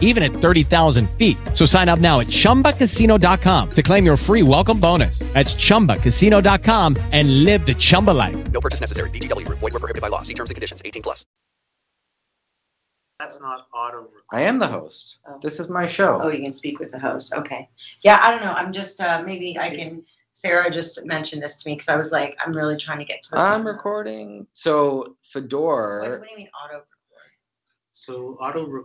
even at 30,000 feet. So sign up now at chumbacasino.com to claim your free welcome bonus. That's chumbacasino.com and live the Chumba life. No purchase necessary. VGW Group. Void were prohibited by law. See terms and conditions. 18 plus. That's not auto. I am the host. Oh. This is my show. Oh, you can speak with the host. Okay. Yeah, I don't know. I'm just uh, maybe I can. Sarah just mentioned this to me because I was like, I'm really trying to get to. The I'm recording. So What, Fedor. what do you mean auto record? So auto record.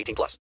18 plus.